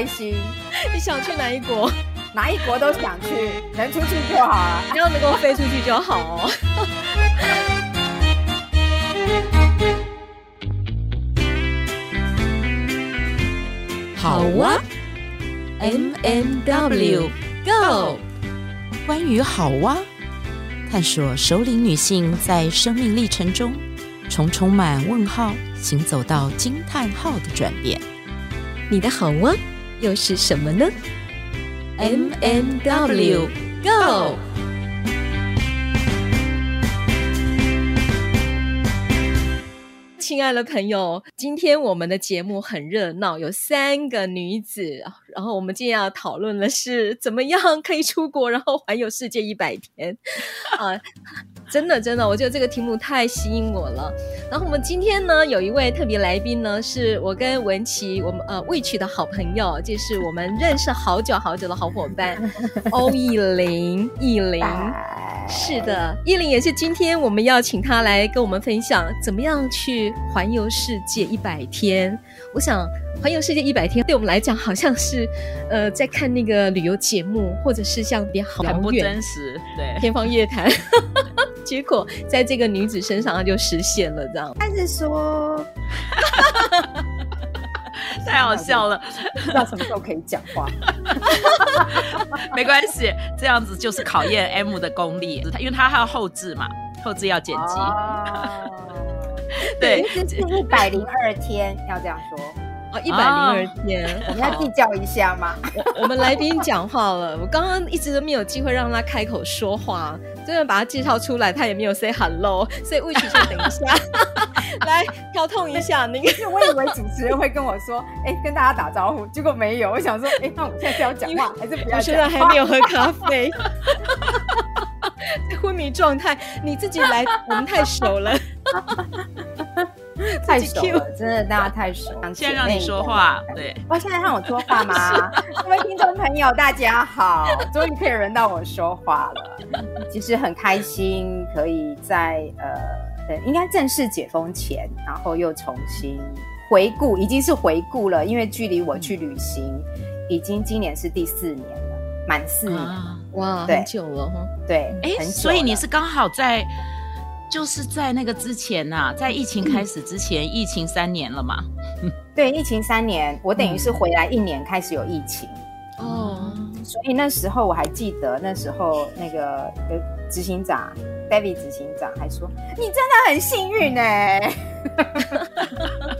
开心。你想去哪一国？哪一国都想去，能出去就好了，只要能够飞出去就好哦。好哇，M M W Go，关于好哇，探索首领女性在生命历程中，从充满问号行走到惊叹号的转变。你的好哇又是什么呢？M M W Go。亲爱的朋友，今天我们的节目很热闹，有三个女子，然后我们今天要讨论的是怎么样可以出国，然后环游世界一百天啊。真的，真的，我觉得这个题目太吸引我了。然后我们今天呢，有一位特别来宾呢，是我跟文琪，我们呃 Witch 的好朋友，就是我们认识好久好久的好伙伴 欧艺林，艺林，是的，奕伶也是今天我们要请他来跟我们分享，怎么样去环游世界一百天。我想。环游世界一百天，对我们来讲好像是，呃，在看那个旅游节目，或者是像别好很不真实，对，天方夜谭。结果在这个女子身上，它就实现了，这样。还是说，太好笑了，不知道什么时候可以讲话。没关系，这样子就是考验 M 的功力，因为他还要后置嘛，后置要剪辑。哦、对，是一百零二天，要这样说。哦，一百零二天，哦、我们要计较一下吗？我，我们来宾讲话了，我刚刚一直都没有机会让他开口说话，真的把他介绍出来，他也没有 say hello，所以 Witch 先等一下，来跳痛一下那个。我以为主持人会跟我说，哎、欸，跟大家打招呼，结果没有。我想说，哎、欸，那我们现在是要讲话还是不要？我现在还没有喝咖啡，在昏迷状态，你自己来，我们太熟了。太熟了，真的，大家太熟。现在让你说话，对。哇，现在让我说话吗？各位听众朋友，大家好，终于可以轮到我说话了。其实很开心，可以在呃，对，应该正式解封前，然后又重新回顾，已经是回顾了，因为距离我去旅行，嗯、已经今年是第四年了，满四年，啊、哇，很久了哈。对，哎、欸，所以你是刚好在。就是在那个之前呐、啊，在疫情开始之前，嗯、疫情三年了嘛。对，疫情三年，我等于是回来一年开始有疫情。哦、嗯，所以那时候我还记得，那时候那个执行长 David 执行长还说：“你真的很幸运呢、欸。”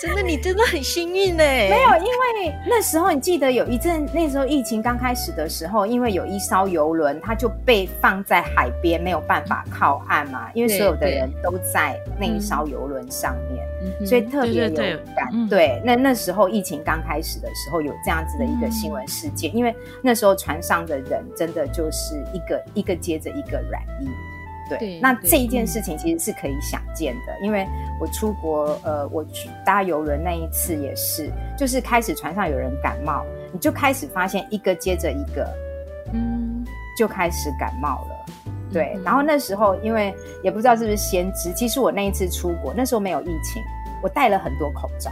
真的，你真的很幸运呢。没有，因为那时候你记得有一阵，那时候疫情刚开始的时候，因为有一艘游轮，它就被放在海边，没有办法靠岸嘛。因为所有的人都在那一艘游轮上面，嗯、所以特别有感。对，那那时候疫情刚开始的时候，有这样子的一个新闻事件，嗯、因为那时候船上的人真的就是一个一个接着一个染疫。对，对那这一件事情其实是可以想见的，嗯、因为我出国，呃，我去搭游轮那一次也是，就是开始船上有人感冒，你就开始发现一个接着一个，嗯，就开始感冒了。对，嗯、然后那时候因为也不知道是不是先知，其实我那一次出国那时候没有疫情，我戴了很多口罩。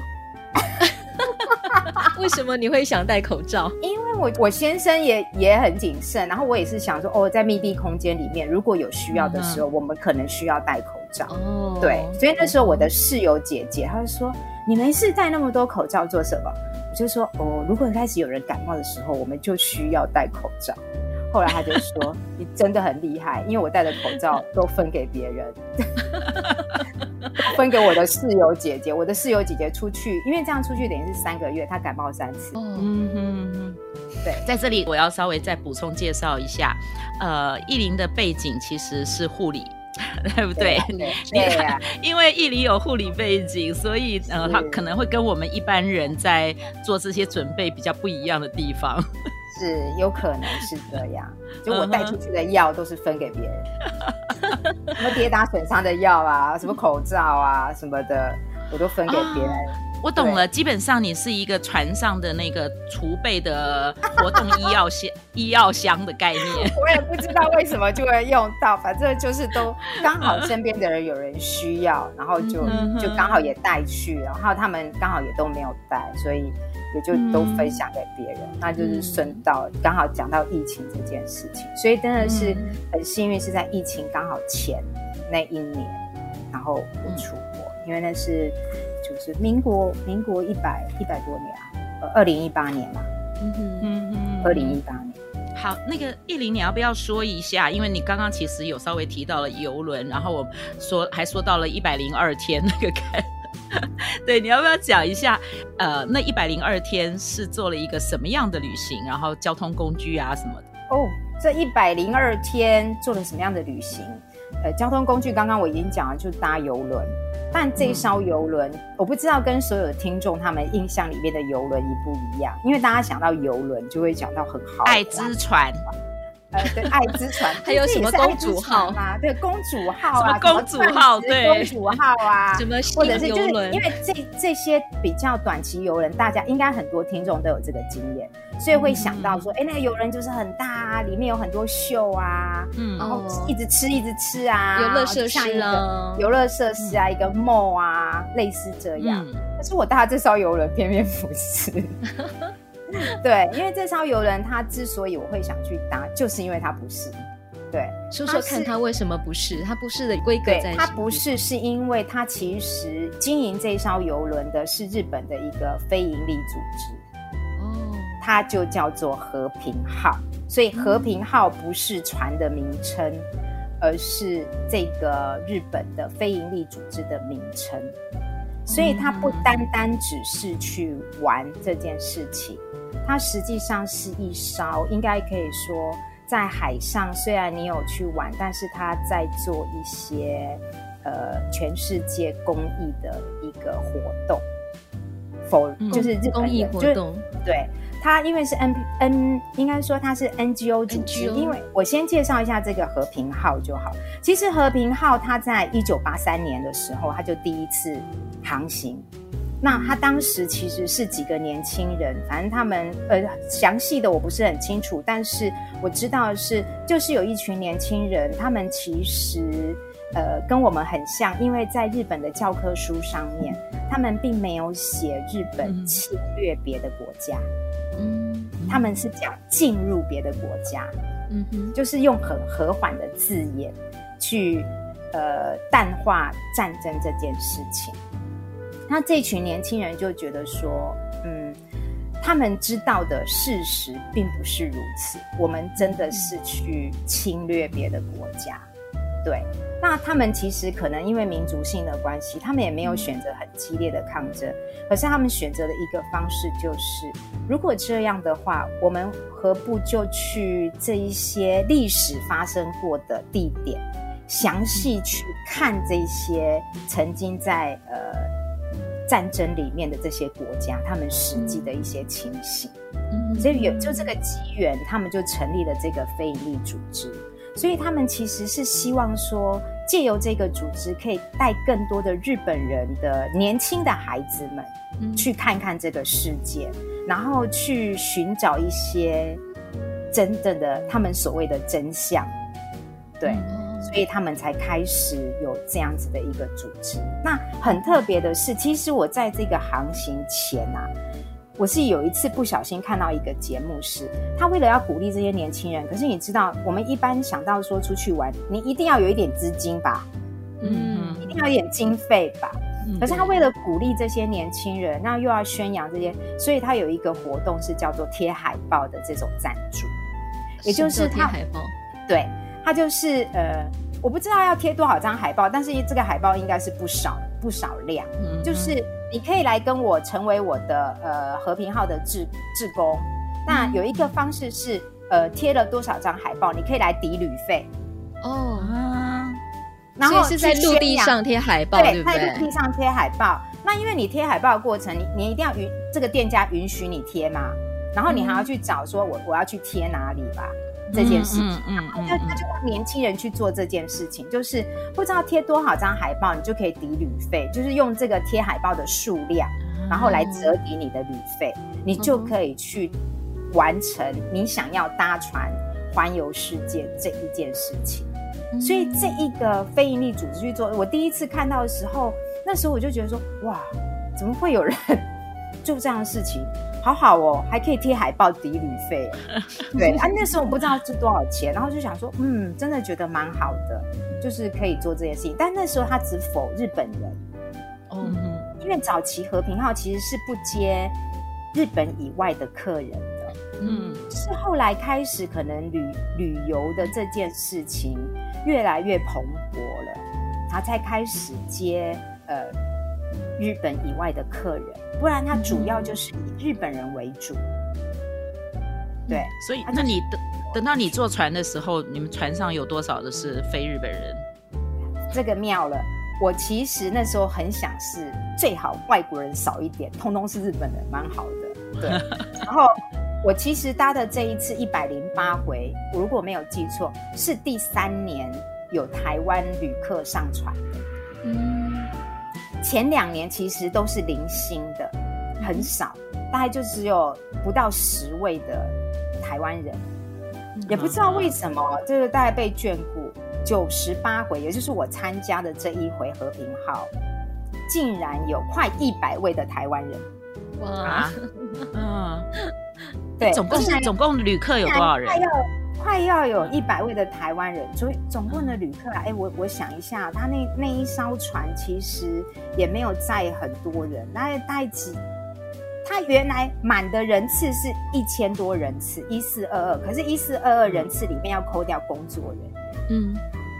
为什么你会想戴口罩？因为我我先生也也很谨慎，然后我也是想说，哦，在密闭空间里面，如果有需要的时候，嗯、我们可能需要戴口罩。哦，对，所以那时候我的室友姐姐，她就说：“你没事戴那么多口罩做什么？”我就说：“哦，如果开始有人感冒的时候，我们就需要戴口罩。”后来他就说：“你真的很厉害，因为我戴的口罩都分给别人。” 分给我的室友姐姐，我的室友姐姐出去，因为这样出去等于是三个月，她感冒三次。嗯哼哼，对，在这里我要稍微再补充介绍一下，呃，意林的背景其实是护理，对不对？对啊，因为奕伶有护理背景，所以呃，他可能会跟我们一般人在做这些准备比较不一样的地方。是有可能是这样，就我带出去的药都是分给别人，什么跌打损伤的药啊，什么口罩啊什么的，我都分给别人。哦我懂了，基本上你是一个船上的那个储备的活动医药箱、医药箱的概念。我也不知道为什么就会用到，反正就是都刚好身边的人有人需要，然后就就刚好也带去，然后他们刚好也都没有带，所以也就都分享给别人。那就是顺道刚好讲到疫情这件事情，所以真的是很幸运是在疫情刚好前那一年，然后我出国，因为那是。就是民国民国一百一百多年啊，呃，二零一八年嘛，嗯哼嗯哼，二零一八年。好，那个奕伶，你要不要说一下？因为你刚刚其实有稍微提到了游轮，然后我说还说到了一百零二天那个开，对，你要不要讲一下？呃，那一百零二天是做了一个什么样的旅行？然后交通工具啊什么的？哦，这一百零二天做了什么样的旅行？呃，交通工具刚刚我已经讲了，就是搭游轮。但这艘游轮，嗯、我不知道跟所有的听众他们印象里面的游轮一不一样，因为大家想到游轮就会讲到很豪华爱之船。呃，对，爱之船，还有什么公主号啊？对，公主号啊，公主号，对，公主号啊，什么或者是就是因为这这些比较短期游轮，大家应该很多听众都有这个经验，所以会想到说，哎、嗯，那个游轮就是很大啊，里面有很多秀啊，嗯，然后一直吃一直吃啊，游乐设施啊，游乐设施啊，一个 mall 啊，嗯、类似这样。嗯、可是我搭这艘游轮偏偏不是。对，因为这艘游轮，它之所以我会想去搭，就是因为它不是。对，说说看，它为什么不是？它不是的规格在。它不是，是因为它其实经营这艘游轮的是日本的一个非营利组织。哦，它就叫做和平号，所以和平号不是船的名称，嗯、而是这个日本的非营利组织的名称。所以它不单单只是去玩这件事情。它实际上是一艘，应该可以说，在海上虽然你有去玩，但是它在做一些呃全世界公益的一个活动，否、嗯、就是日本公益活动。对，它因为是 N N，应该说它是 NGO 组织。因为我先介绍一下这个和平号就好。其实和平号它在一九八三年的时候，它就第一次航行。那他当时其实是几个年轻人，反正他们呃详细的我不是很清楚，但是我知道是就是有一群年轻人，他们其实呃跟我们很像，因为在日本的教科书上面，他们并没有写日本侵略别的国家，嗯，他们是讲进入别的国家，嗯哼，就是用很和缓的字眼去呃淡化战争这件事情。那这群年轻人就觉得说，嗯，他们知道的事实并不是如此，我们真的是去侵略别的国家，对。那他们其实可能因为民族性的关系，他们也没有选择很激烈的抗争，可是他们选择的一个方式就是，如果这样的话，我们何不就去这一些历史发生过的地点，详细去看这些曾经在呃。战争里面的这些国家，他们实际的一些情形，嗯，所以有就这个机缘，他们就成立了这个非营利组织。所以他们其实是希望说，借由这个组织，可以带更多的日本人的年轻的孩子们，去看看这个世界，然后去寻找一些真正的他们所谓的真相，对。所以他们才开始有这样子的一个组织。那很特别的是，其实我在这个航行前啊，我是有一次不小心看到一个节目是，是他为了要鼓励这些年轻人。可是你知道，我们一般想到说出去玩，你一定要有一点资金吧，嗯，一定要有一点经费吧。可是他为了鼓励这些年轻人，那又要宣扬这些，所以他有一个活动是叫做贴海报的这种赞助，也就是贴海报，对。他就是呃，我不知道要贴多少张海报，但是这个海报应该是不少不少量。嗯，就是你可以来跟我成为我的呃和平号的志志工。那有一个方式是呃贴了多少张海报，你可以来抵旅费。哦啊，然后是在陆地上贴海报，对，在陆地上贴海报。那因为你贴海报的过程，你你一定要允这个店家允许你贴嘛，然后你还要去找说我我要去贴哪里吧。这件事情，嗯嗯，嗯，他他就让年轻人去做这件事情，就是不知道贴多少张海报，你就可以抵旅费，就是用这个贴海报的数量，然后来折抵你的旅费，你就可以去完成你想要搭船环游世界这一件事情。所以这一个非营利组织去做，我第一次看到的时候，那时候我就觉得说，哇，怎么会有人 做这样的事情？好好哦，还可以贴海报抵旅费，对啊，那时候我不知道是多少钱，然后就想说，嗯，真的觉得蛮好的，就是可以做这件事情。但那时候他只否日本人，嗯，因为早期和平号其实是不接日本以外的客人的，嗯，是后来开始可能旅旅游的这件事情越来越蓬勃了，他才开始接呃日本以外的客人。不然，它主要就是以日本人为主。对，所以那你等等到你坐船的时候，你们船上有多少的是非日本人？这个妙了，我其实那时候很想是最好外国人少一点，通通是日本人，蛮好的。对，然后我其实搭的这一次一百零八回，我如果没有记错，是第三年有台湾旅客上船的。嗯。前两年其实都是零星的，很少，大概就只有不到十位的台湾人，也不知道为什么，就是大概被眷顾。九十八回，也就是我参加的这一回和平号，竟然有快一百位的台湾人。哇，嗯，对，总共是总共旅客有多少人？快要有一百位的台湾人，所以总共的旅客啊，哎，我我想一下，他那那一艘船其实也没有载很多人，大概带几，他原来满的人次是一千多人次，一四二二，可是，一四二二人次里面要扣掉工作人。员，嗯，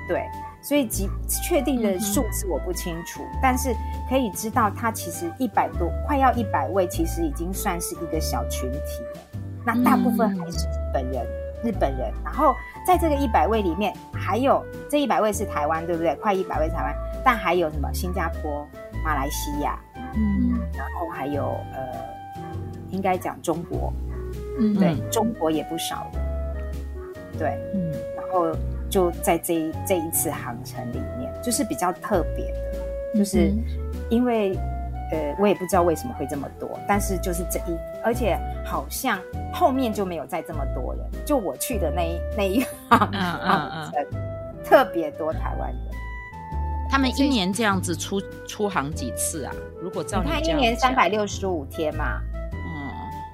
对，所以即确定的数字我不清楚，嗯、但是可以知道，他其实一百多，快要一百位，其实已经算是一个小群体了，那大部分还是本人。嗯日本人，然后在这个一百位里面，还有这一百位是台湾，对不对？快一百位台湾，但还有什么？新加坡、马来西亚，嗯，然后还有呃，应该讲中国，嗯，对，中国也不少的，对，嗯，然后就在这这一次航程里面，就是比较特别的，就是因为。呃，我也不知道为什么会这么多，但是就是这一，而且好像后面就没有再这么多人。就我去的那一那一航，嗯嗯嗯，特别多台湾人。他们一年这样子出出航几次啊？如果照你看，一年三百六十五天嘛，嗯，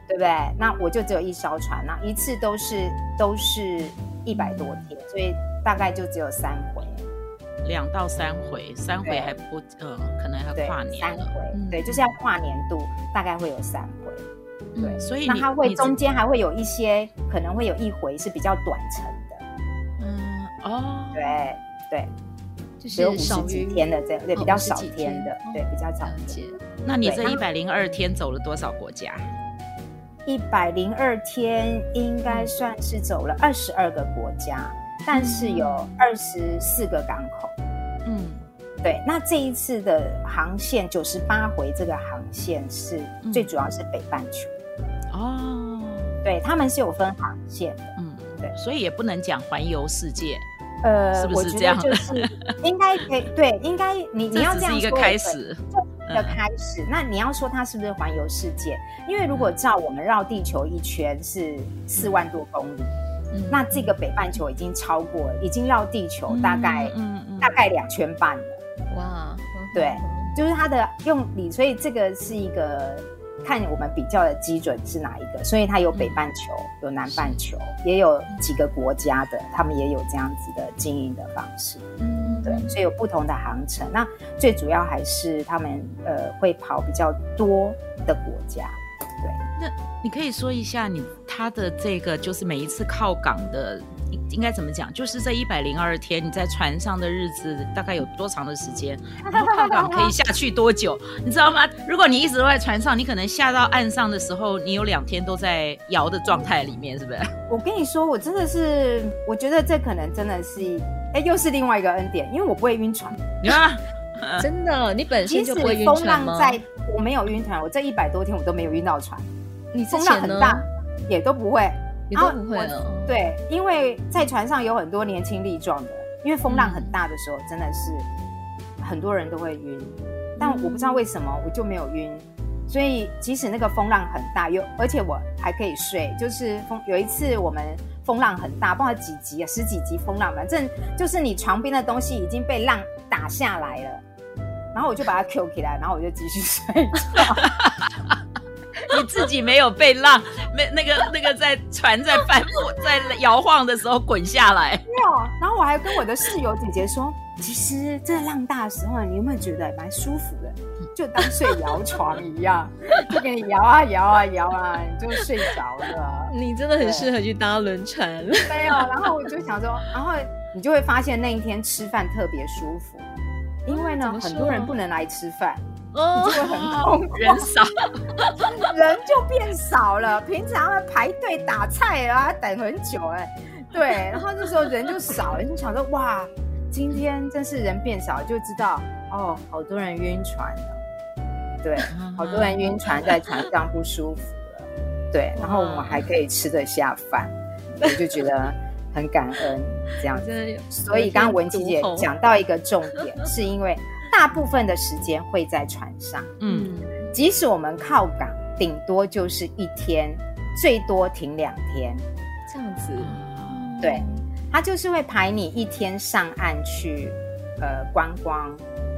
对不对？那我就只有一艘船，那一次都是都是一百多天，所以大概就只有三回。两到三回，三回还不呃，可能还要跨年。三回，嗯、对，就是要跨年度，大概会有三回。嗯、对，所以那它会中间还会有一些，可能会有一回是比较短程的。嗯，哦，对对，就是有五十几天的这样，对，比较少天的，哦、对，比较少天。那你这一百零二天走了多少国家？一百零二天应该算是走了二十二个国家。但是有二十四个港口，嗯，对。那这一次的航线九十八回，这个航线是最主要是北半球，哦，对，他们是有分航线的，嗯，对，所以也不能讲环游世界，呃，是不是这样？就是 应该可以，对，应该你你要这样说，一个开始，一个开始。那你要说它是不是环游世界？因为如果照我们绕地球一圈是四万多公里。那这个北半球已经超过了，已经绕地球大概，嗯嗯嗯、大概两圈半了。哇，对，就是它的用理，所以这个是一个看我们比较的基准是哪一个，所以它有北半球，嗯、有南半球，也有几个国家的，他们也有这样子的经营的方式。嗯，对，所以有不同的航程。那最主要还是他们呃会跑比较多的国家。对，那你可以说一下你他的这个就是每一次靠港的应该怎么讲？就是这一百零二天你在船上的日子大概有多长的时间？然后靠港可以下去多久？你知道吗？如果你一直都在船上，你可能下到岸上的时候，你有两天都在摇的状态里面，是不是？我跟你说，我真的是，我觉得这可能真的是，哎，又是另外一个恩典，因为我不会晕船。你看，真的，你本身就不会晕船吗？我没有晕船，我这一百多天我都没有晕到船。你风浪很大，也都不会。你都不会了。对，因为在船上有很多年轻力壮的，因为风浪很大的时候，真的是很多人都会晕。但我不知道为什么我就没有晕，所以即使那个风浪很大，有而且我还可以睡。就是风有一次我们风浪很大，不知道几级啊，十几级风浪，反正就是你床边的东西已经被浪打下来了，然后我就把它 Q 起来，然后我就继续睡觉。你自己没有被浪，没那个那个在船在翻 在摇晃的时候滚下来。没有，然后我还跟我的室友姐姐说，其实这浪大的时候，你有没有觉得蛮舒服的？就当睡摇床一样，就给你摇啊摇啊摇啊，你就睡着了。你真的很适合去搭轮船。没有，然后我就想说，然后你就会发现那一天吃饭特别舒服，因为呢，很多人不能来吃饭。哦，就会很痛苦，人少，人就变少了。平常要排队打菜啊，等很久哎、欸，对，然后这时候人就少了，就想说哇，今天真是人变少，就知道哦，好多人晕船了，对，好多人晕船在船上不舒服了，对，然后我们还可以吃得下饭，我就觉得很感恩这样子。所以刚刚文琪姐讲到一个重点，是因为。大部分的时间会在船上，嗯，即使我们靠港，顶多就是一天，最多停两天，这样子，对，他就是会排你一天上岸去，呃，观光。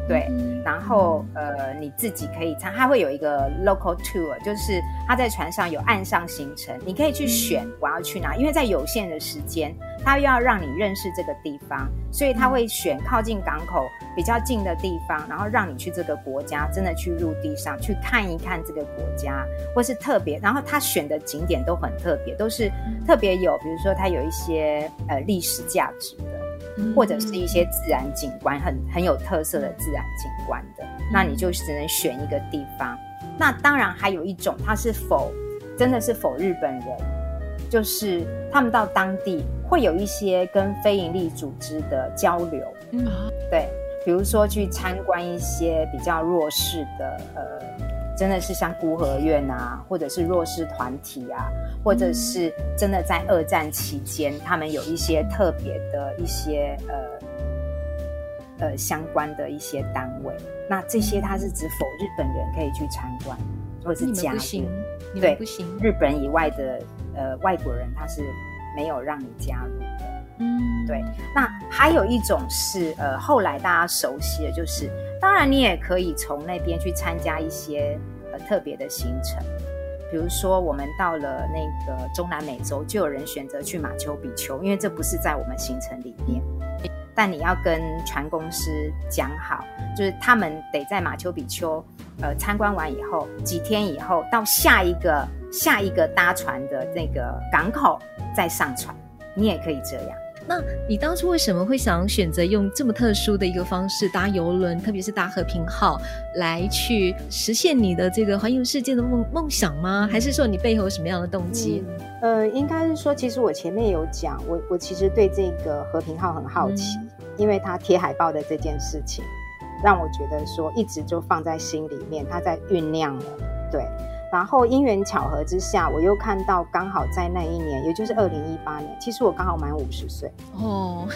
对，然后呃，你自己可以参，他会有一个 local tour，就是他在船上有岸上行程，你可以去选我要去哪，因为在有限的时间，他又要让你认识这个地方，所以他会选靠近港口比较近的地方，然后让你去这个国家，真的去陆地上去看一看这个国家，或是特别，然后他选的景点都很特别，都是特别有，比如说它有一些呃历史价值的。或者是一些自然景观很很有特色的自然景观的，那你就只能选一个地方。那当然还有一种，它是否真的是否日本人，就是他们到当地会有一些跟非营利组织的交流，嗯，对，比如说去参观一些比较弱势的呃。真的是像孤儿院啊，或者是弱势团体啊，或者是真的在二战期间，他们有一些特别的一些呃呃相关的一些单位。那这些它是指否日本人可以去参观，或者是加入？对，不行。日本以外的呃外国人他是没有让你加入的。嗯，对。那还有一种是呃后来大家熟悉的，就是。当然，你也可以从那边去参加一些呃特别的行程，比如说我们到了那个中南美洲，就有人选择去马丘比丘，因为这不是在我们行程里面，但你要跟船公司讲好，就是他们得在马丘比丘呃参观完以后，几天以后到下一个下一个搭船的那个港口再上船，你也可以这样。那你当初为什么会想选择用这么特殊的一个方式搭游轮，特别是搭和平号来去实现你的这个环游世界的梦梦想吗？还是说你背后有什么样的动机？嗯、呃，应该是说，其实我前面有讲，我我其实对这个和平号很好奇，嗯、因为它贴海报的这件事情，让我觉得说一直就放在心里面，它在酝酿了，对。然后因缘巧合之下，我又看到刚好在那一年，也就是二零一八年，其实我刚好满五十岁哦。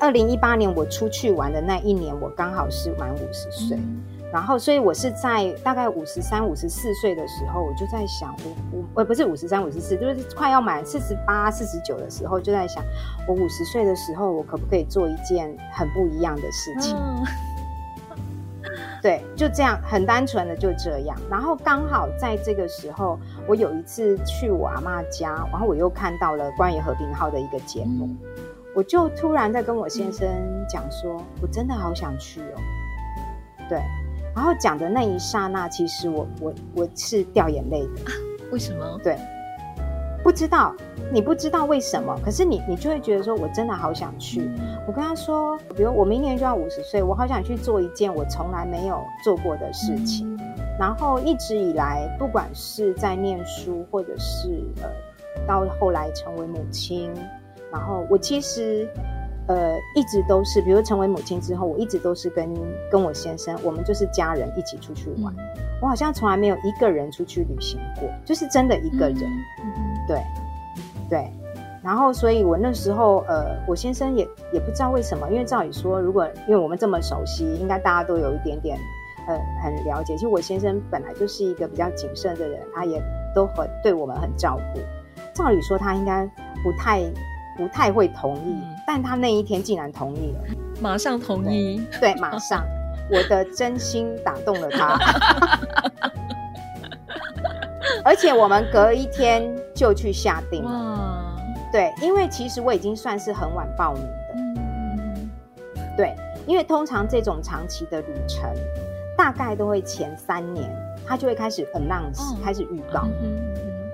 二零一八年我出去玩的那一年，我刚好是满五十岁。嗯、然后，所以我是在大概五十三、五十四岁的时候，我就在想，我我呃不是五十三、五十四，就是快要满四十八、四十九的时候，就在想，我五十岁的时候，我可不可以做一件很不一样的事情？嗯对，就这样，很单纯的就这样。然后刚好在这个时候，我有一次去我阿妈家，然后我又看到了关于和平号的一个节目，嗯、我就突然在跟我先生讲说，嗯、我真的好想去哦。对，然后讲的那一刹那，其实我我我是掉眼泪的。为什么？对。不知道，你不知道为什么，可是你你就会觉得说，我真的好想去。我跟他说，比如我明年就要五十岁，我好想去做一件我从来没有做过的事情。然后一直以来，不管是在念书，或者是呃，到后来成为母亲，然后我其实呃一直都是，比如成为母亲之后，我一直都是跟跟我先生，我们就是家人一起出去玩。我好像从来没有一个人出去旅行过，就是真的一个人。对，对。然后，所以我那时候，呃，我先生也也不知道为什么，因为照理说，如果因为我们这么熟悉，应该大家都有一点点，呃，很了解。其实我先生本来就是一个比较谨慎的人，他也都很对我们很照顾。照理说，他应该不太不太会同意，但他那一天竟然同意了，马上同意，对，对，马上，我的真心打动了他，而且我们隔一天就去下定了。对，因为其实我已经算是很晚报名的。嗯，对，因为通常这种长期的旅程，大概都会前三年，他就会开始 announce，哦，开始预告。嗯，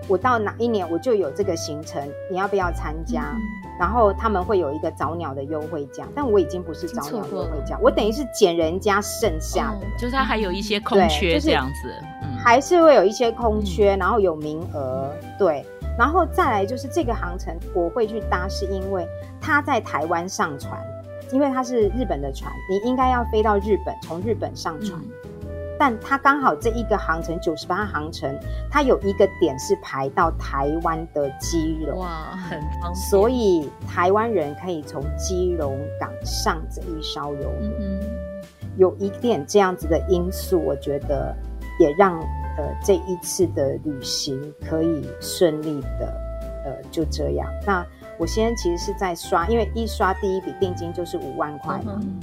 我到哪一年我就有这个行程，你要不要参加？嗯，然后他们会有一个早鸟的优惠价，但我已经不是早鸟优惠价，我等于是捡人家剩下的，哦，就是他还有一些空缺这样子，就是嗯，还是会有一些空缺，然后有名额，对。然后再来就是这个航程，我会去搭，是因为它在台湾上船，因为它是日本的船，你应该要飞到日本，从日本上船。嗯、但他刚好这一个航程九十八航程，它有一个点是排到台湾的基隆，哇，很方便。所以台湾人可以从基隆港上这一艘游轮，嗯、有一点这样子的因素，我觉得也让。呃，这一次的旅行可以顺利的，呃，就这样。那我现在其实是在刷，因为一刷第一笔定金就是五万块嘛。嗯、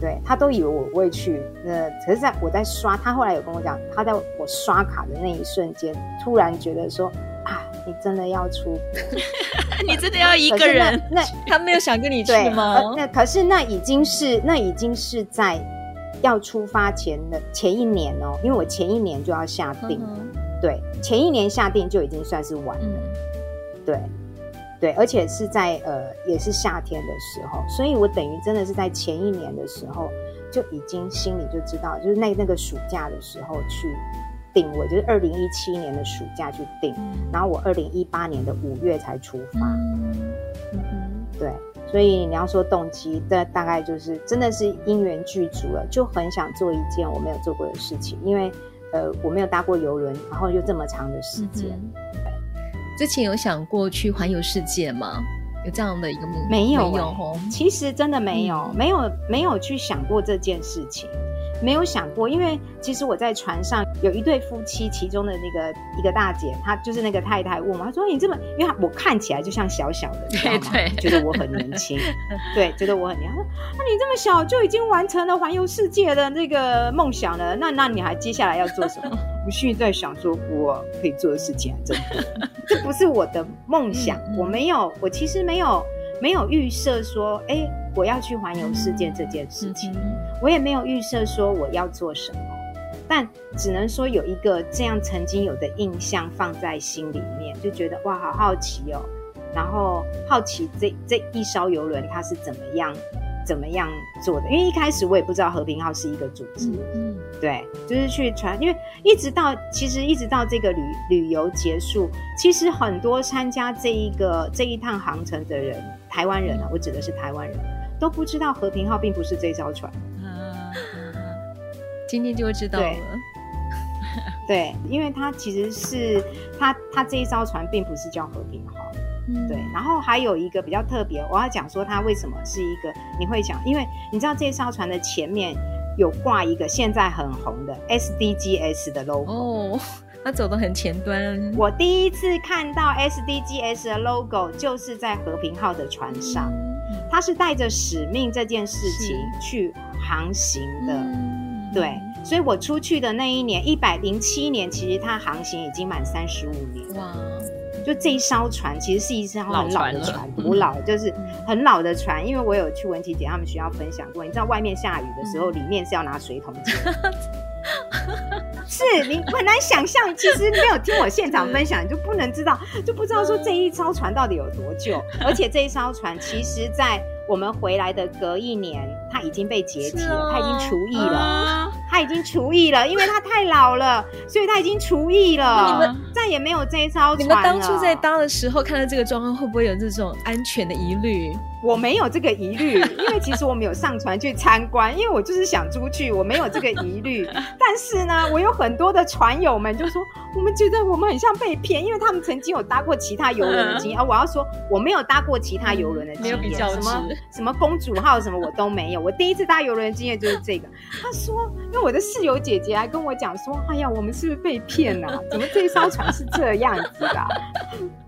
对，他都以为我不会去，那可是在我在刷，他后来有跟我讲，他在我刷卡的那一瞬间，突然觉得说啊，你真的要出，你真的要一个人？那，那他没有想跟你去吗？呃、那可是那已经是那已经是在。要出发前的前一年哦，因为我前一年就要下定，嗯、对，前一年下定就已经算是晚了，嗯、对，对，而且是在呃也是夏天的时候，所以我等于真的是在前一年的时候就已经心里就知道，就是那那个暑假的时候去定位，就是二零一七年的暑假去定，嗯、然后我二零一八年的五月才出发，对。所以你要说动机，这大概就是真的是因缘具足了，就很想做一件我没有做过的事情。因为，呃，我没有搭过游轮，然后又这么长的时间。嗯、之前有想过去环游世界吗？有这样的一个目标？没有，没有。其实真的没有，嗯、没有，没有去想过这件事情。没有想过，因为其实我在船上有一对夫妻，其中的那个一个大姐，她就是那个太太问我，她说：“你这么，因为我看起来就像小小的，你知道吗？对对，觉得我很年轻，对，觉得我很年轻。那你这么小就已经完成了环游世界的那个梦想了，那那你还接下来要做什么？我心里在想说，我可以做的事情还真多，这不是我的梦想，嗯、我没有，我其实没有。”没有预设说，哎，我要去环游世界这件事情，嗯、我也没有预设说我要做什么，但只能说有一个这样曾经有的印象放在心里面，就觉得哇，好好奇哦，然后好奇这这一艘游轮它是怎么样。怎么样做的？因为一开始我也不知道和平号是一个组织，嗯，对，就是去传。因为一直到其实一直到这个旅旅游结束，其实很多参加这一个这一趟航程的人，台湾人啊，我指的是台湾人，都不知道和平号并不是这艘船。啊，今天就会知道了。对，对，因为它其实是它它这一艘船并不是叫和平号。嗯，对，然后还有一个比较特别，我要讲说它为什么是一个，你会想，因为你知道这艘船的前面有挂一个现在很红的 SDGs 的 logo 哦，它走的很前端。我第一次看到 SDGs 的 logo 就是在和平号的船上，嗯、它是带着使命这件事情去航行的，嗯、对，所以我出去的那一年一百零七年，其实它航行已经满三十五年。哇。就这一艘船，其实是一艘很老的船，古老，就是很老的船。因为我有去文琪姐他们学校分享过，你知道外面下雨的时候，里面是要拿水桶接。是你很难想象，其实没有听我现场分享，你就不能知道，就不知道说这一艘船到底有多旧。而且这一艘船，其实在我们回来的隔一年，它已经被解体了，它已经除役了。他已经除役了，因为他太老了，所以他已经除役了。你们再也没有这一艘船了。你们当初在搭的时候，看到这个状况，会不会有这种安全的疑虑？我没有这个疑虑，因为其实我们有上船去参观，因为我就是想出去，我没有这个疑虑。但是呢，我有很多的船友们就说：“我们觉得我们很像被骗，因为他们曾经有搭过其他游轮的经验。啊，我要说我没有搭过其他游轮的经验，没有比较什么什么公主号什么我都没有。我第一次搭游轮的经验就是这个。他说，因为我的室友姐姐还跟我讲说，哎呀，我们是不是被骗啊？怎么这艘船是这样子的啊？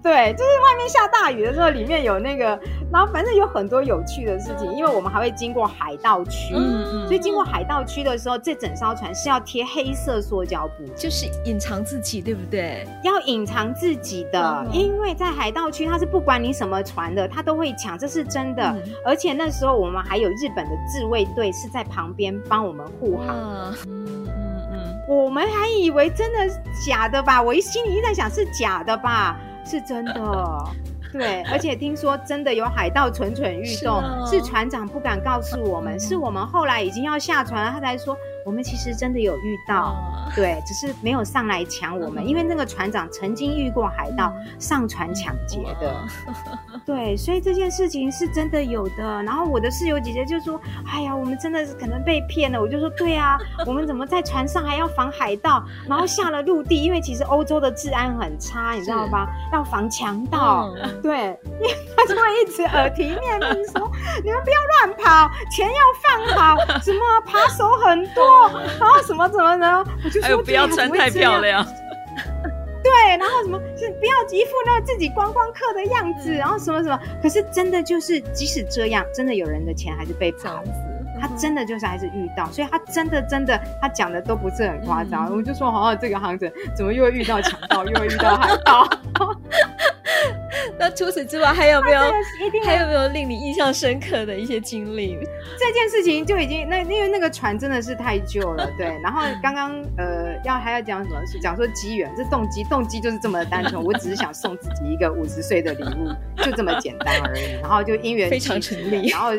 对，就是外面下大雨的时候，里面有那个，然后反正有很多有趣的事情，因为我们还会经过海盗区，嗯嗯，所以经过海盗区的时候，这整艘船是要贴黑色塑胶布，就是隐藏自己，对不对？要隐藏自己的，嗯、因为在海盗区，他是不管你什么船的，他都会抢，这是真的。嗯、而且那时候我们还有日本的自卫队是在旁边帮我们护航。嗯嗯嗯，我们还以为真的假的吧？我一心里一直在想是假的吧。是真的，对，而且听说真的有海盗蠢蠢欲动，是，哦、是船长不敢告诉我们，嗯、是我们后来已经要下船了，他才说。我们其实真的有遇到，对，只是没有上来抢我们，因为那个船长曾经遇过海盗上船抢劫的，对，所以这件事情是真的有的。然后我的室友姐姐就说：“哎呀，我们真的是可能被骗了。”我就说：“对啊，我们怎么在船上还要防海盗？然后下了陆地，因为其实欧洲的治安很差，你知道吧？要防强盗，对，因为他就会一直耳提面命说：你们不要乱跑，钱要放好，什么扒手很多。”然后什么怎么呢？我就说，哎，不要穿太漂亮。对，然后什么是不要一副那自己观光客的样子，然后什么什么。可是真的就是，即使这样，真的有人的钱还是被扒。他真的就是还是遇到，所以他真的真的，他讲的都不是很夸张。我就说，好像这个行程怎么又会遇到强盗，又会遇到海盗。那除此之外还有没有还有没有令你印象深刻的一些经历？这件事情就已经那因为那个船真的是太旧了，对。然后刚刚呃要还要讲什么？是讲说机缘，这动机动机就是这么的单纯。我只是想送自己一个五十岁的礼物，就这么简单而已。然后就因缘非常成立。然后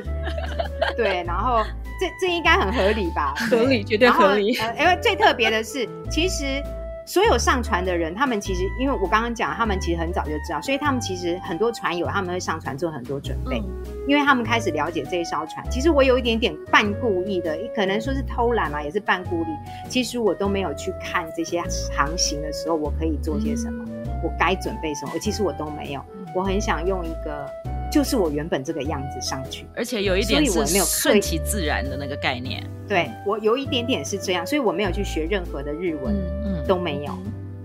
对，然后这这应该很合理吧？合理，绝对合理。呃，因为最特别的是，其实。所有上船的人，他们其实，因为我刚刚讲，他们其实很早就知道，所以他们其实很多船友他们会上船做很多准备，嗯、因为他们开始了解这一艘船。其实我有一点点半故意的，可能说是偷懒嘛，也是半故意。其实我都没有去看这些航行的时候，我可以做些什么，嗯、我该准备什么，我其实我都没有。我很想用一个。就是我原本这个样子上去，而且有一点是顺其自然的那个概念。对，我有一点点是这样，所以我没有去学任何的日文，嗯，都没有，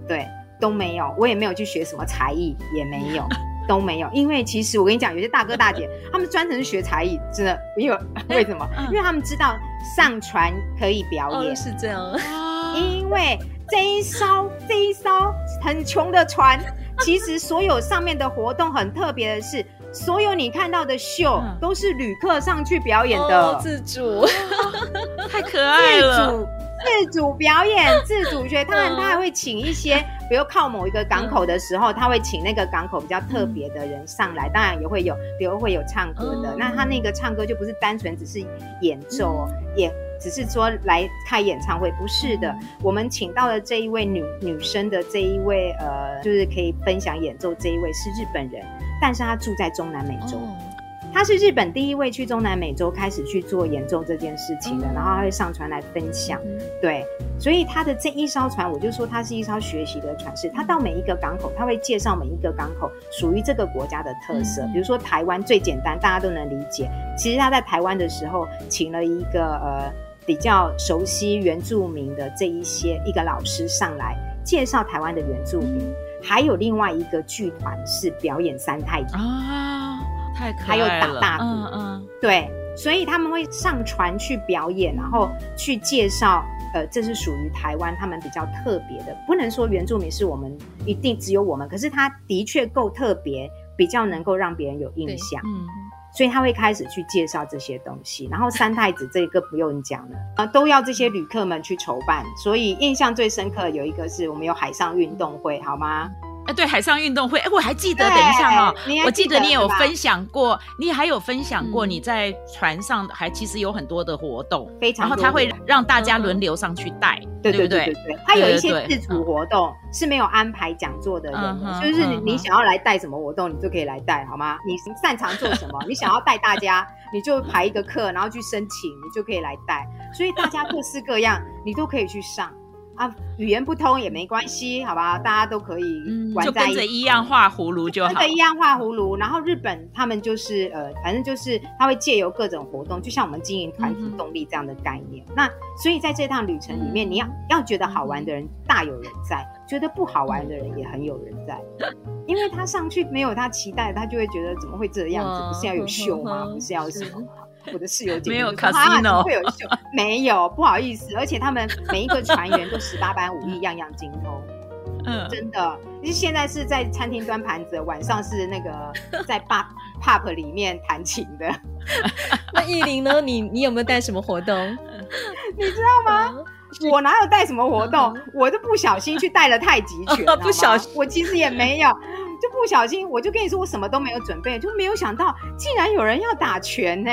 对，都没有，我也没有去学什么才艺，也没有，都没有。因为其实我跟你讲，有些大哥大姐 他们专程学才艺，真的，因为 为什么？因为他们知道上船可以表演，是这样。因为这一艘这一艘很穷的船，其实所有上面的活动很特别的是。所有你看到的秀都是旅客上去表演的，哦、自主，太可爱了。自主自主表演，自主学。当然，他还会请一些，比如靠某一个港口的时候，他会请那个港口比较特别的人上来。当然也会有，比如会有唱歌的。那他那个唱歌就不是单纯只是演奏，也只是说来开演唱会，不是的。我们请到的这一位女女生的这一位，呃，就是可以分享演奏这一位是日本人。但是他住在中南美洲，他是日本第一位去中南美洲开始去做演奏这件事情的，然后他会上船来分享，对，所以他的这一艘船，我就说它是一艘学习的船是，他到每一个港口，他会介绍每一个港口属于这个国家的特色，比如说台湾最简单，大家都能理解。其实他在台湾的时候，请了一个呃比较熟悉原住民的这一些一个老师上来介绍台湾的原住民。还有另外一个剧团是表演三太子。啊，太可爱了，还有打大鼓，嗯嗯，对，所以他们会上船去表演，然后去介绍，呃，这是属于台湾他们比较特别的，不能说原住民是我们一定只有我们，可是他的确够特别，比较能够让别人有印象，嗯。所以他会开始去介绍这些东西，然后三太子这个不用讲了，啊，都要这些旅客们去筹办。所以印象最深刻有一个是我们有海上运动会，好吗？哎，对，海上运动会，哎，我还记得，等一下哦，我记得你有分享过，你还有分享过你在船上还其实有很多的活动，非常，然后他会让大家轮流上去带，对对对对对，他有一些自主活动是没有安排讲座的人，就是你你想要来带什么活动，你就可以来带，好吗？你擅长做什么，你想要带大家，你就排一个课，然后去申请，你就可以来带，所以大家各式各样，你都可以去上。啊，语言不通也没关系，好吧，大家都可以玩在一起，就跟着一样画葫芦就好，跟着一样画葫芦。然后日本他们就是呃，反正就是他会借由各种活动，就像我们经营团体动力这样的概念。嗯、那所以在这趟旅程里面，嗯、你要要觉得好玩的人大有人在，觉得不好玩的人也很有人在，因为他上去没有他期待，他就会觉得怎么会这样子？不是要有秀吗？不是要什么吗？我的室友姐姐没有卡西诺会有秀，没有，不好意思，而且他们每一个船员都十八般武艺，样样精通。嗯，真的，其实现在是在餐厅端盘子，晚上是那个在 pub pub 里面弹琴的。那艺林呢？你你有没有带什么活动？你知道吗？我哪有带什么活动？我就不小心去带了太极拳。不小心，我其实也没有。就不小心，我就跟你说，我什么都没有准备，就没有想到竟然有人要打拳呢。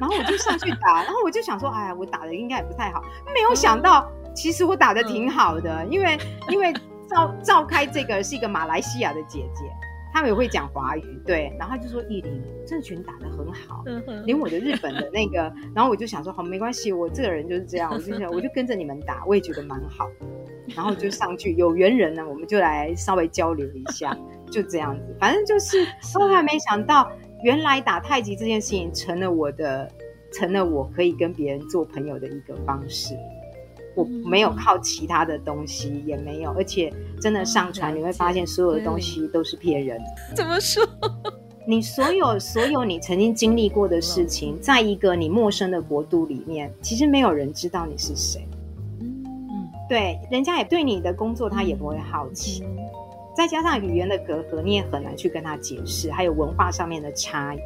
然后我就上去打，然后我就想说，哎呀，我打的应该也不太好。没有想到，其实我打的挺好的，因为因为召召开这个是一个马来西亚的姐姐，他们也会讲华语，对。然后他就说艺玲，这群打得很好，连我的日本的那个，然后我就想说，好，没关系，我这个人就是这样，我就想我就跟着你们打，我也觉得蛮好。然后就上去，有缘人呢，我们就来稍微交流一下。就这样子，反正就是 后来没想到，原来打太极这件事情成了我的，成了我可以跟别人做朋友的一个方式。我没有靠其他的东西，也没有，而且真的上传你会发现，所有的东西都是骗人。怎么说？你所有所有你曾经经历过的事情，在一个你陌生的国度里面，其实没有人知道你是谁。嗯，对，人家也对你的工作，他也不会好奇。再加上语言的隔阂，你也很难去跟他解释，还有文化上面的差异，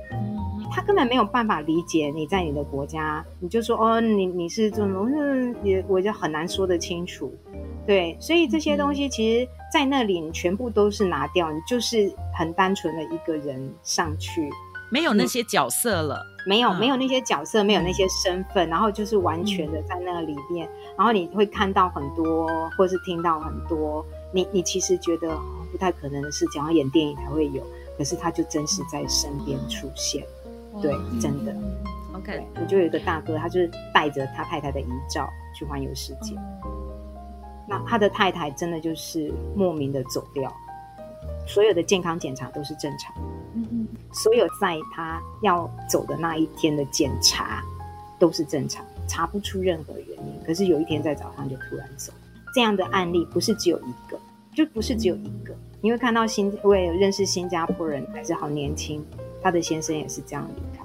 他根本没有办法理解你在你的国家，你就说哦，你你是这种，嗯，也我就很难说得清楚，对，所以这些东西其实，在那里你全部都是拿掉，你就是很单纯的一个人上去，没有那些角色了，没有没有那些角色，没有那些身份，然后就是完全的在那个里面，然后你会看到很多，或是听到很多。你你其实觉得不太可能的事情，要演电影才会有，可是他就真实在身边出现，嗯、对，真的。嗯、OK，我就有一个大哥，他就是带着他太太的遗照去环游世界，嗯、那他的太太真的就是莫名的走掉，所有的健康检查都是正常，嗯嗯，所有在他要走的那一天的检查都是正常，查不出任何原因，可是有一天在早上就突然走。这样的案例不是只有一个，就不是只有一个。你会看到新，我也认识新加坡人，还是好年轻，他的先生也是这样离开，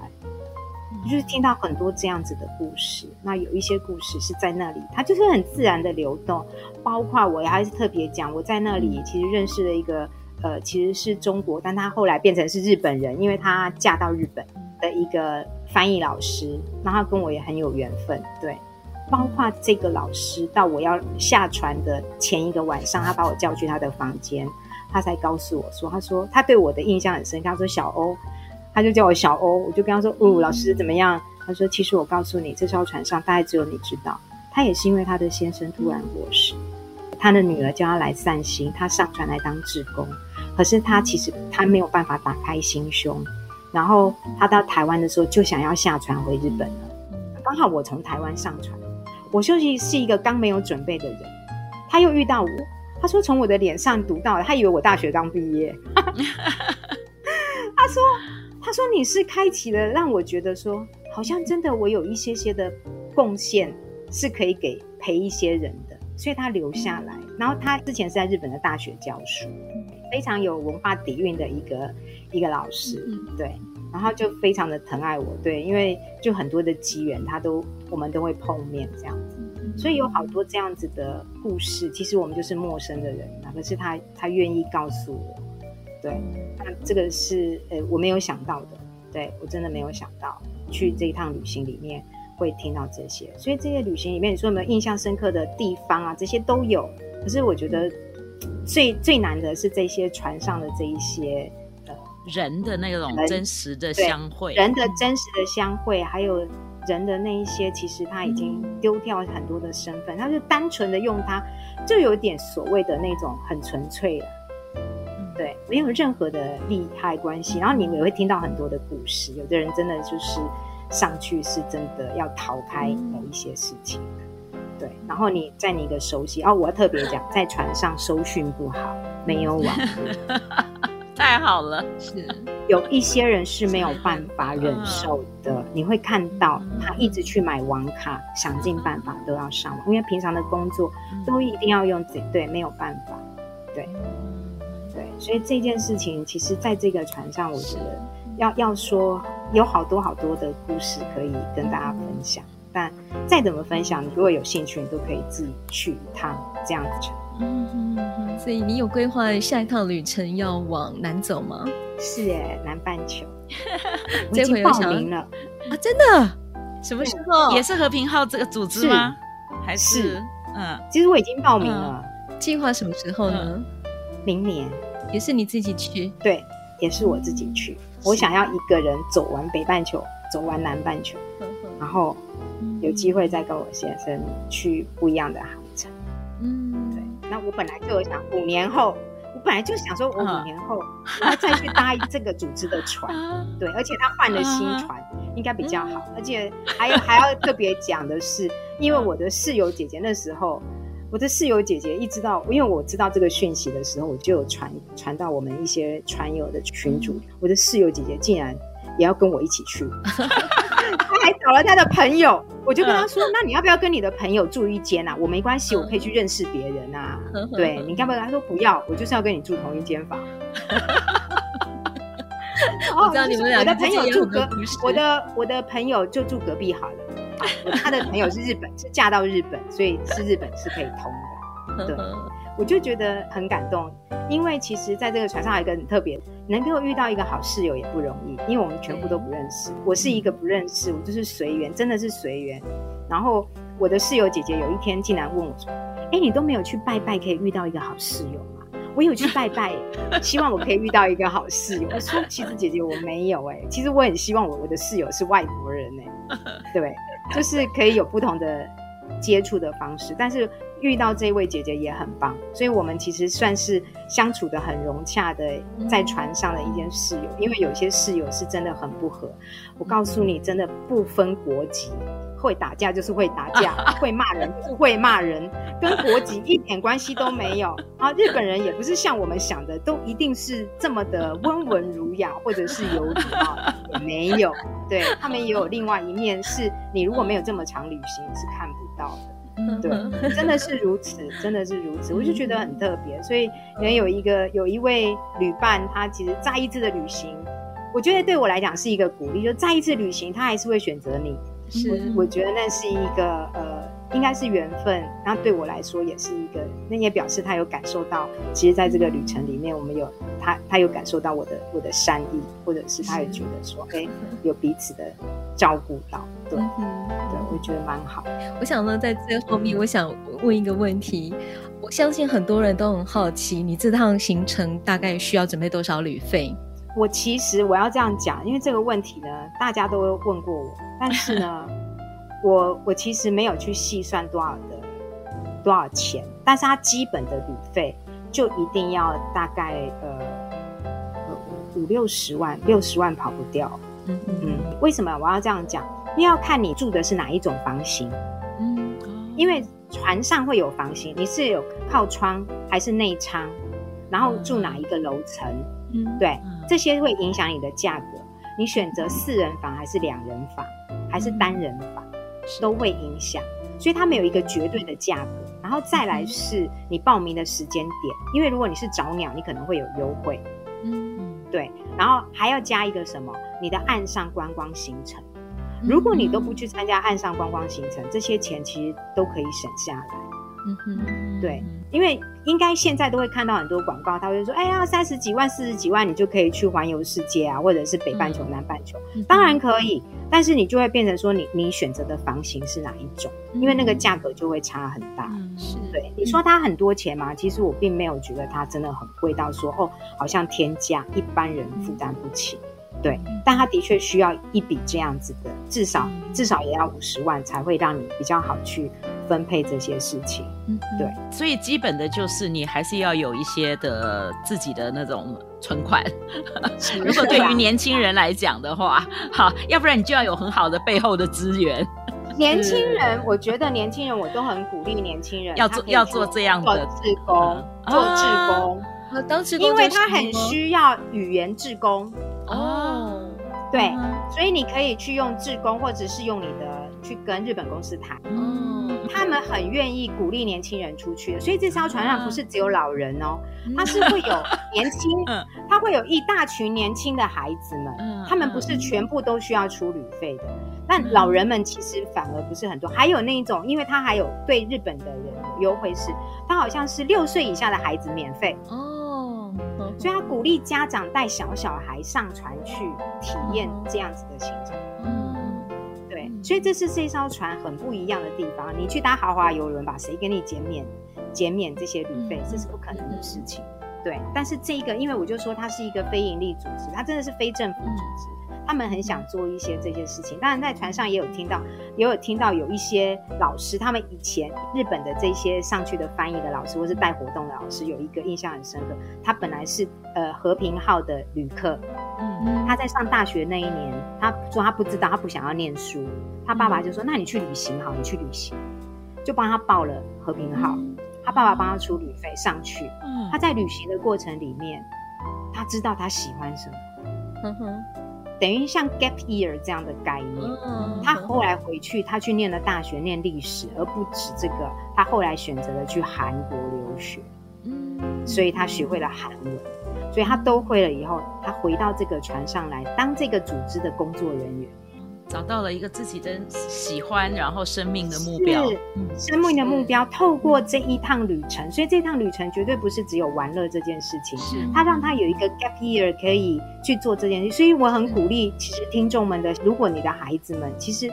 就是听到很多这样子的故事。那有一些故事是在那里，它就是很自然的流动。包括我还是特别讲，我在那里其实认识了一个，呃，其实是中国，但他后来变成是日本人，因为他嫁到日本的一个翻译老师，那他跟我也很有缘分，对。包括这个老师，到我要下船的前一个晚上，他把我叫去他的房间，他才告诉我说：“他说他对我的印象很深。”他说：“小欧，他就叫我小欧。”我就跟他说：“哦，老师怎么样？”他说：“其实我告诉你，这艘船上大概只有你知道。他也是因为他的先生突然过世，他的女儿叫他来散心，他上船来当志工。可是他其实他没有办法打开心胸，然后他到台湾的时候就想要下船回日本了。刚好我从台湾上船。”我休息是一个刚没有准备的人，他又遇到我，他说从我的脸上读到了，他以为我大学刚毕业，他说他说你是开启了让我觉得说好像真的我有一些些的贡献是可以给陪一些人的，所以他留下来，然后他之前是在日本的大学教书，非常有文化底蕴的一个一个老师，对。然后就非常的疼爱我，对，因为就很多的机缘，他都我们都会碰面这样子，所以有好多这样子的故事。其实我们就是陌生的人，可是他他愿意告诉我，对，那这个是呃我没有想到的，对，我真的没有想到去这一趟旅行里面会听到这些。所以这些旅行里面，你说有没有印象深刻的地方啊？这些都有。可是我觉得最最难的是这些船上的这一些。人的那种真实的相会，人的真实的相会，还有人的那一些，其实他已经丢掉很多的身份，他就单纯的用它，就有点所谓的那种很纯粹了，对，没有任何的利害关系。然后你们也会听到很多的故事，有的人真的就是上去是真的要逃开某一些事情，对，然后你在你的熟悉哦，我要特别讲，在船上收讯不好，没有网，太好了，是有一些人是没有办法忍受的。嗯、你会看到他一直去买网卡，嗯、想尽办法都要上网，因为平常的工作都一定要用这，对，没有办法，对，对，所以这件事情，其实在这个船上，我觉得要要说有好多好多的故事可以跟大家分享。但再怎么分享，你如果有兴趣，你都可以自己去一趟这样子。嗯哼哼，所以你有规划下一趟旅程要往南走吗？是耶，南半球。我已经报名了啊！真的？什么时候？也是和平号这个组织吗？是还是嗯？其实我已经报名了。计划什么时候呢？明年。也是你自己去？对，也是我自己去。我想要一个人走完北半球，走完南半球，然后。有机会再跟我先生去不一样的我本来就有想，五年后，我本来就想说，我五年后我要再去搭这个组织的船，对。而且他换了新船，应该比较好。而且还有还要特别讲的是，因为我的室友姐姐那时候，我的室友姐姐一知道，因为我知道这个讯息的时候，我就有传传到我们一些船友的群组。我的室友姐姐竟然也要跟我一起去。找了他的朋友，我就跟他说：“那你要不要跟你的朋友住一间啊？我没关系，我可以去认识别人啊。对，你要不要？”他说：“不要，我就是要跟你住同一间房。”我知道你们俩，我的朋友住隔，我的我的朋友就住隔壁好了。他的朋友是日本，是嫁到日本，所以是日本是可以通的。对。我就觉得很感动，因为其实在这个船上还有一个很特别，能够遇到一个好室友也不容易，因为我们全部都不认识。我是一个不认识，我就是随缘，真的是随缘。然后我的室友姐姐有一天竟然问我说：“哎，你都没有去拜拜，可以遇到一个好室友吗？”我有去拜拜，希望我可以遇到一个好室友。我说：“其实姐姐我没有哎，其实我很希望我我的室友是外国人哎，对，就是可以有不同的接触的方式，但是。”遇到这位姐姐也很棒，所以我们其实算是相处的很融洽的，在船上的一间室友。因为有些室友是真的很不合，我告诉你，真的不分国籍，会打架就是会打架，会骂人就是会骂人，跟国籍一点关系都没有。啊，日本人也不是像我们想的，都一定是这么的温文儒雅，或者是有礼貌，也没有。对，他们也有另外一面，是你如果没有这么长旅行是看不到的。对，真的是如此，真的是如此，我就觉得很特别。所以，也有一个有一位旅伴，他其实再一次的旅行，我觉得对我来讲是一个鼓励。就再一次旅行，他还是会选择你。是我，我觉得那是一个呃，应该是缘分。那对我来说也是一个，那也表示他有感受到，其实在这个旅程里面，我们有他，他有感受到我的我的善意，或者是他也觉得说，哎，有彼此的照顾到。对，对，我觉得蛮好。我想呢，在最后面，我想问一个问题。我相信很多人都很好奇，你这趟行程大概需要准备多少旅费？我其实我要这样讲，因为这个问题呢，大家都问过我，但是呢，我我其实没有去细算多少的多少钱，但是它基本的旅费就一定要大概呃五六十万，六十万跑不掉。嗯嗯，为什么我要这样讲？因为要看你住的是哪一种房型，嗯，因为船上会有房型，你是有靠窗还是内舱，然后住哪一个楼层，嗯，对，这些会影响你的价格。你选择四人房还是两人房，还是单人房，都会影响。所以它没有一个绝对的价格。然后再来是你报名的时间点，因为如果你是早鸟，你可能会有优惠，嗯嗯，对。然后还要加一个什么？你的岸上观光行程。如果你都不去参加岸上观光行程，这些钱其实都可以省下来。嗯哼，对，因为应该现在都会看到很多广告，他会说：“哎呀，三十几万、四十几万，你就可以去环游世界啊，或者是北半球、南半球。”当然可以，但是你就会变成说你，你你选择的房型是哪一种？因为那个价格就会差很大。是对，你说它很多钱嘛？其实我并没有觉得它真的很贵到说哦，好像天价，一般人负担不起。对，但他的确需要一笔这样子的，至少至少也要五十万才会让你比较好去分配这些事情。嗯，对，所以基本的就是你还是要有一些的自己的那种存款。如果对于年轻人来讲的话，好，要不然你就要有很好的背后的资源。年轻人，我觉得年轻人我都很鼓励年轻人要做要做这样的志工，做志工，当志工，因为他很需要语言志工。哦。对，所以你可以去用志工，或者是用你的去跟日本公司谈。嗯，他们很愿意鼓励年轻人出去的。所以这艘船上不是只有老人哦，他是会有 年轻，他会有一大群年轻的孩子们。他们不是全部都需要出旅费的，但老人们其实反而不是很多。还有那一种，因为他还有对日本的人优惠是，他好像是六岁以下的孩子免费哦。所以他鼓励家长带小小孩上船去体验这样子的行程。所以这是这艘船很不一样的地方。你去搭豪华游轮吧，谁给你减免减免这些旅费？这是不可能的事情。对，但是这个，因为我就说它是一个非营利组织，它真的是非政府组织。他们很想做一些这些事情，当然在船上也有听到，也有听到有一些老师，他们以前日本的这些上去的翻译的老师，或是带活动的老师，有一个印象很深刻。他本来是呃和平号的旅客，嗯，他在上大学那一年，他说他不知道，他不想要念书，他爸爸就说：“那你去旅行好，你去旅行。”就帮他报了和平号，他爸爸帮他出旅费上去。他在旅行的过程里面，他知道他喜欢什么。等于像 gap year 这样的概念，他后来回去，他去念了大学，念历史，而不止这个，他后来选择了去韩国留学，所以他学会了韩文，所以他都会了以后，他回到这个船上来当这个组织的工作人员。找到了一个自己的喜欢，然后生命的目标，是生命的目标。透过这一趟旅程，所以这趟旅程绝对不是只有玩乐这件事情，是他让他有一个 gap year 可以去做这件事。所以我很鼓励，其实听众们的，如果你的孩子们，其实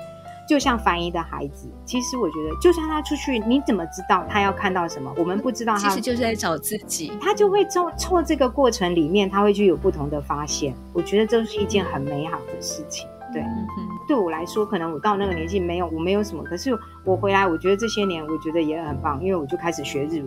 就像凡一的孩子，其实我觉得，就算他出去，你怎么知道他要看到什么？我们不知道他，其实就是在找自己。他就会从错这个过程里面，他会去有不同的发现。我觉得这是一件很美好的事情。对，对我来说，可能我到那个年纪没有，我没有什么。可是我回来，我觉得这些年，我觉得也很棒，因为我就开始学日语。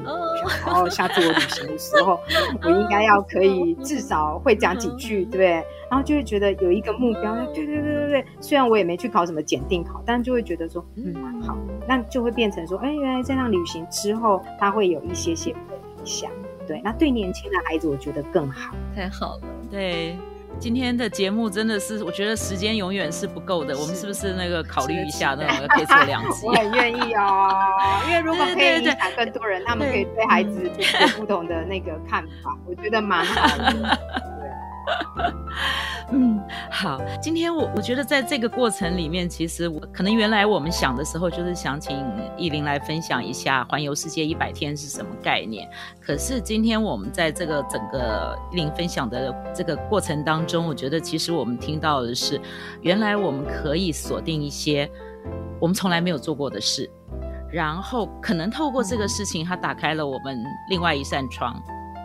然后下次我旅行的时候，我应该要可以至少会讲几句，对不对？然后就会觉得有一个目标。对对对对对，虽然我也没去考什么检定考，但就会觉得说，嗯，好，那就会变成说，哎，原来这趟旅行之后，他会有一些些不一样。对，那对年轻的孩子，我觉得更好。太好了，对。今天的节目真的是，我觉得时间永远是不够的。我们是不是那个考虑一下，那个可以做两集？我很愿意哦，因为如果可以影响更多人，他们可以对孩子有不同的那个看法，我觉得蛮好的。嗯，好。今天我我觉得在这个过程里面，其实我可能原来我们想的时候，就是想请依林来分享一下环游世界一百天是什么概念。可是今天我们在这个整个依林分享的这个过程当中，我觉得其实我们听到的是，原来我们可以锁定一些我们从来没有做过的事，然后可能透过这个事情，它打开了我们另外一扇窗。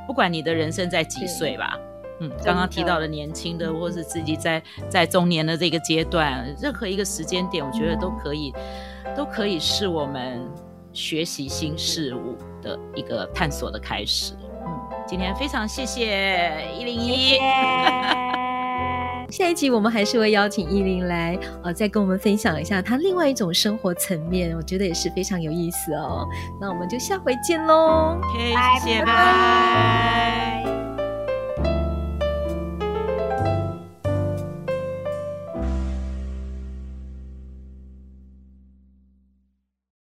不管你的人生在几岁吧。嗯，刚刚提到的年轻的，或是自己在在中年的这个阶段，任何一个时间点，我觉得都可以，都可以是我们学习新事物的一个探索的开始。嗯，今天非常谢谢一零一。下一集我们还是会邀请一零来，呃，再跟我们分享一下他另外一种生活层面，我觉得也是非常有意思哦。那我们就下回见喽。OK，谢谢，拜拜。